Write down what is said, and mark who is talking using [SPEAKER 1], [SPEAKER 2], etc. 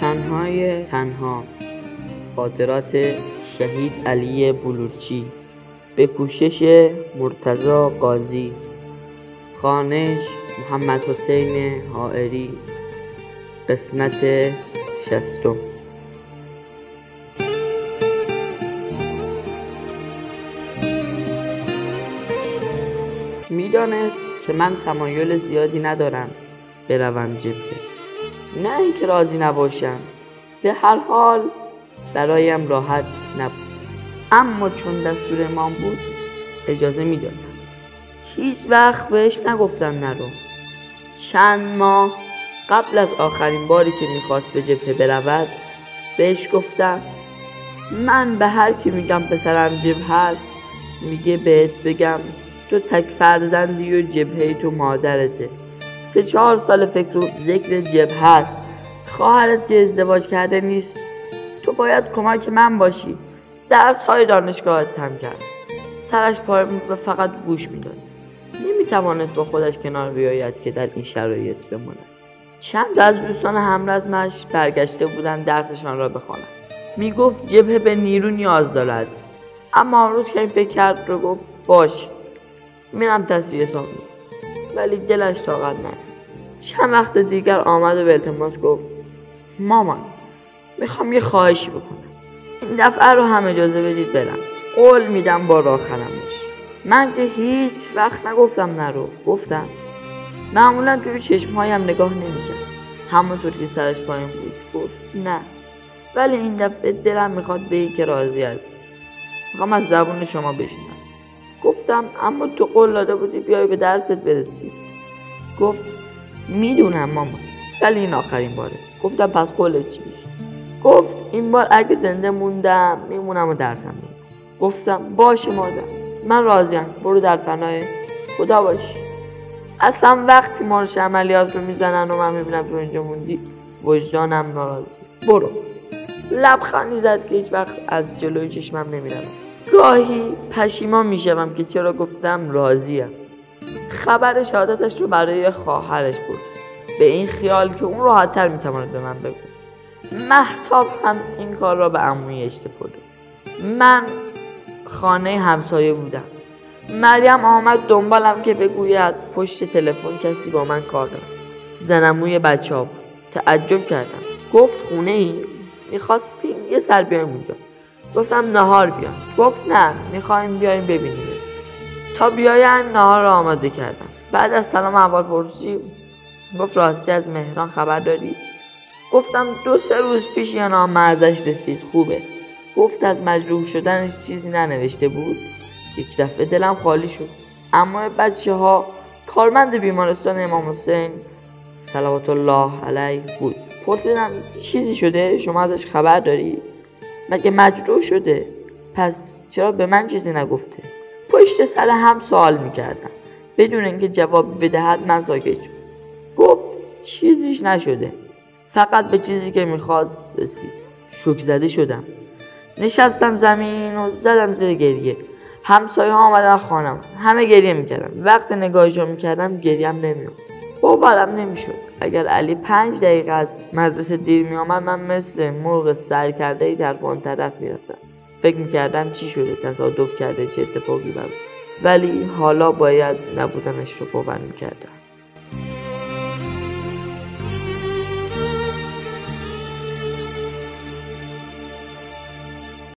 [SPEAKER 1] تنهای تنها. خاطرات شهید علی بلورچی. به کوشش مرتضا قاضی خانش محمد حسین حائری. قسمت شستم. می‌دانست که من تمایل زیادی ندارم بروم جبهه نه اینکه راضی نباشم به هر حال برایم راحت نبود. اما چون دستور امام بود اجازه می‌دادم. هیچ وقت بهش نگفتم نرو. چند ماه قبل از آخرین باری که می‌خواست به جبهه برود بهش گفتم من به هر کی میگم پسرم جبهه هست میگه بهت بگم تو تک فرزندی و جبهه تو مادرته. سه چهار سال فکر و ذکر جبهت خواهرت که ازدواج کرده نیست تو باید کمک من باشی. درس های دانشگاهت هم کرد. سرش پای و فقط گوش می‌داد. نمی‌توانست با خودش کنار بیاید که در این شرایط بماند. چند از دوستان همرزمش برگشته بودند درسشان را بخوانند. می‌گفت جبهه به نیرو نیاز دارد. اما امروز که این فکر کرد رو گفت باش میرم تصویر حساب ولی دلش طاقت نه چند وقت دیگر آمد و به التماس گفت مامان می‌خوام یه خواهشی بکنم. این دفعه رو هم اجازه بدید برم. قول میدم با خرمش من که هیچ وقت نگفتم نرو. گفتم معمولا توی چشمهایم نگاه نمی‌کرد همونطور که سرش پایین بود گفت نه. ولی این دفعه دلم می‌خواد به که راضی است می‌خوام از زبون شما بشینم گفتم اما تو قول داده بودی بیای به درست برسی. گفت می‌دونم مامان ولی این آخرین باره. گفتم پس قولت چی میشه؟ گفت این بار اگه زنده موندم میمونم و درسم میمونم گفتم باشه مادر من راضیم. برو در پناه خدا باش. اصلا وقتی مارش عملیات رو می‌زنن و من می‌بینم تو اینجا موندی وجدانم ناراضی برو. لبخندی زد که هیچ وقت از جلوی چشمم نمیرم گاهی پشیمان می‌شوم که چرا گفتم راضیم. خبر شهادتش رو برای خواهرش بود به این خیال که اون راحتتر می‌تواند به من بگو محتاب هم این کار را به عمویش سپرده. من خانه همسایه بودم. مریم آمد دنبالم که بگوید پشت تلفن کسی با من کار دارد. زنموی بچه ها بود. تعجب کردم. گفت خونه ای می‌خواستیم یه سر بیایم اونجا. گفتم نهار بیام گفت نه می‌خوایم بیایم ببینیم. تا بیاین نهار را آماده کردم. بعد از سلام اول پرسی گفت راستی از مهران خبر داری؟ گفتم دو سه روز پیش یا نام ازش رسید. خوبه. گفت از مجروح شدنش چیزی ننوشته بود؟ یک دفعه دلم خالی شد. اما بچه ها کارمند بیمارستان امام حسین صلوات الله علیه بود. پرسیدم چیزی شده؟ شما ازش خبر داری؟ مگه مجروح شده؟ پس چرا به من چیزی نگفته؟ پشت سر هم سوال می‌کردم. بدون اینکه جواب بدهد من ساکت شد گفت چیزیش نشده. فقط به چیزی که می‌خواد رسید. شک زده شدم. نشستم زمین و زدم زیر گریه. همسایه ها آمدن خانم. همه گریه می‌کردم وقت نگاهشو می‌کردم گریم نمیاد باورم نمی‌شد. اگر علی پنج دقیقه از مدرسه دیر میآمد من مثل مرغ سر کرده ای در آن طرف می‌رفتم. فکر می‌کردم چی شده تصادف کرده چه اتفاقی براش ولی حالا باید نبودنش رو باور می‌کردم.